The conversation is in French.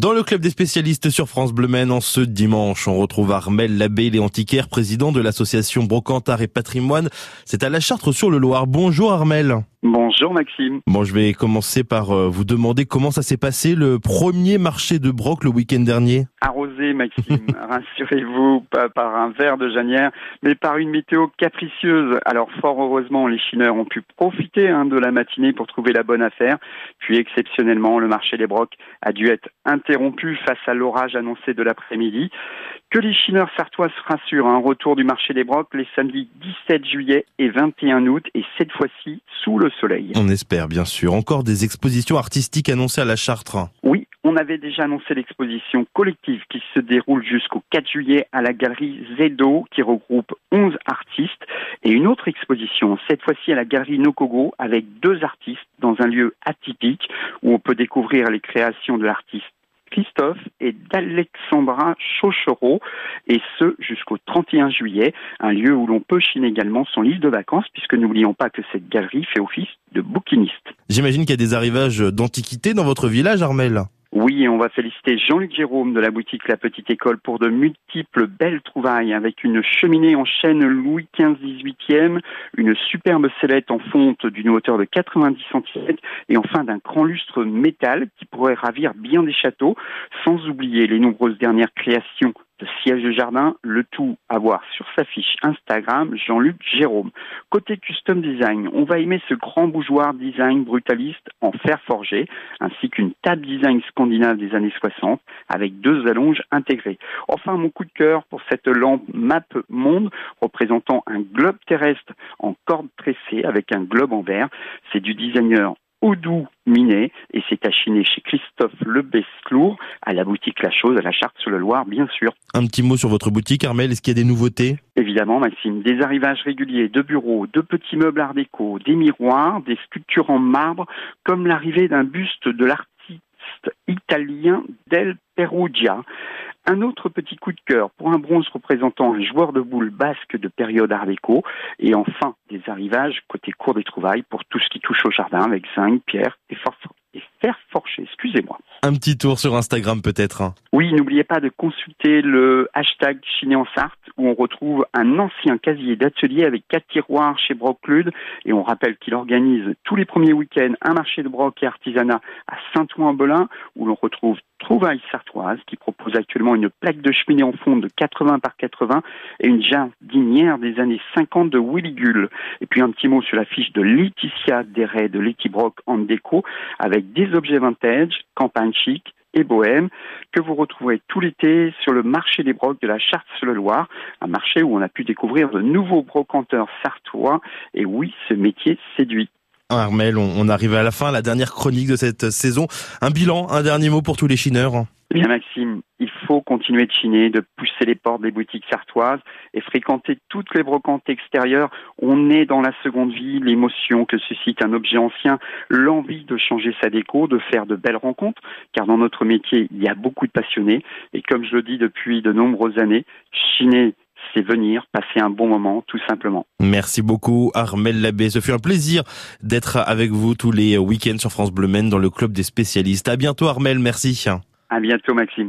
Dans le club des spécialistes sur France Bleu Maine, en ce dimanche, on retrouve Armel Labbé, les antiquaires, président de l'association Brocantard et Patrimoine. C'est à la Chartre sur le Loir. Bonjour Armel. Bonjour Maxime. Bon, je vais commencer par euh, vous demander comment ça s'est passé le premier marché de Broc le week-end dernier. Arrosé Maxime, rassurez-vous, pas par un verre de janière, mais par une météo capricieuse. Alors fort heureusement, les chineurs ont pu profiter hein, de la matinée pour trouver la bonne affaire. Puis exceptionnellement, le marché des Brocs a dû être interrompu face à l'orage annoncé de l'après-midi. Que les chineurs sartois se rassurent, un retour du marché des Brocs les samedis 17 juillet et 21 août, et cette fois-ci sous le soleil. On espère bien sûr. Encore des expositions artistiques annoncées à la Chartre. Oui, on avait déjà annoncé l'exposition collective qui se déroule jusqu'au 4 juillet à la galerie Zedo qui regroupe 11 artistes et une autre exposition, cette fois-ci à la galerie Nokogo avec deux artistes dans un lieu atypique où on peut découvrir les créations de l'artiste Christophe et d'Alexandra Chauchereau, et ce jusqu'au 31 juillet, un lieu où l'on peut chiner également son livre de vacances, puisque n'oublions pas que cette galerie fait office de bouquiniste. J'imagine qu'il y a des arrivages d'antiquité dans votre village, Armel. Oui, on va féliciter Jean-Luc Jérôme de la boutique La Petite École pour de multiples belles trouvailles avec une cheminée en chêne Louis XV une superbe sellette en fonte d'une hauteur de 90 cm et enfin d'un grand lustre métal qui pourrait ravir bien des châteaux, sans oublier les nombreuses dernières créations siège de jardin, le tout à voir sur sa fiche Instagram Jean-Luc Jérôme. Côté custom design, on va aimer ce grand bougeoir design brutaliste en fer forgé, ainsi qu'une table design scandinave des années 60 avec deux allonges intégrées. Enfin, mon coup de cœur pour cette lampe Map Monde représentant un globe terrestre en corde tressée avec un globe en verre. C'est du designer Minet et c'est à chiner chez Christophe Lebesclour à la boutique La Chose à la Charte sur le Loir bien sûr. Un petit mot sur votre boutique Armel, est-ce qu'il y a des nouveautés? Évidemment Maxime, des arrivages réguliers de bureaux, de petits meubles art déco, des miroirs, des sculptures en marbre comme l'arrivée d'un buste de l'artiste italien Del Perugia un autre petit coup de cœur pour un bronze représentant un joueur de boules basque de période art déco. Et enfin, des arrivages côté cours des trouvailles pour tout ce qui touche au jardin avec zinc, pierre et, et fer forché. Excusez-moi. Un petit tour sur Instagram peut-être. Hein. Oui, n'oubliez pas de consulter le hashtag Chiné en Sarthe on retrouve un ancien casier d'atelier avec quatre tiroirs chez Broclude et on rappelle qu'il organise tous les premiers week-ends un marché de broc et artisanat à Saint-Ouen-en-Belin où l'on retrouve Trouvailles Sartoise qui propose actuellement une plaque de cheminée en fond de 80 par 80 et une jardinière des années 50 de Willy Gull. Et puis un petit mot sur la fiche de Laetitia Desray de Letty Brock en déco avec des objets vintage, campagne chic, et bohème que vous retrouverez tout l'été sur le marché des brocs de la Charte-sur-le-Loir, un marché où on a pu découvrir de nouveaux brocanteurs sartois et oui, ce métier séduit. Armel, on, arrive à la fin, la dernière chronique de cette saison. Un bilan, un dernier mot pour tous les chineurs bien Maxime, il faut continuer de chiner, de pousser les portes des boutiques sartoises et fréquenter toutes les brocantes extérieures. On est dans la seconde vie, l'émotion que suscite un objet ancien, l'envie de changer sa déco, de faire de belles rencontres, car dans notre métier, il y a beaucoup de passionnés. Et comme je le dis depuis de nombreuses années, chiner, c'est venir, passer un bon moment, tout simplement. Merci beaucoup, Armel Labbé. Ce fut un plaisir d'être avec vous tous les week-ends sur France Bleu Maine dans le club des spécialistes. À bientôt, Armel. Merci. À bientôt, Maxime.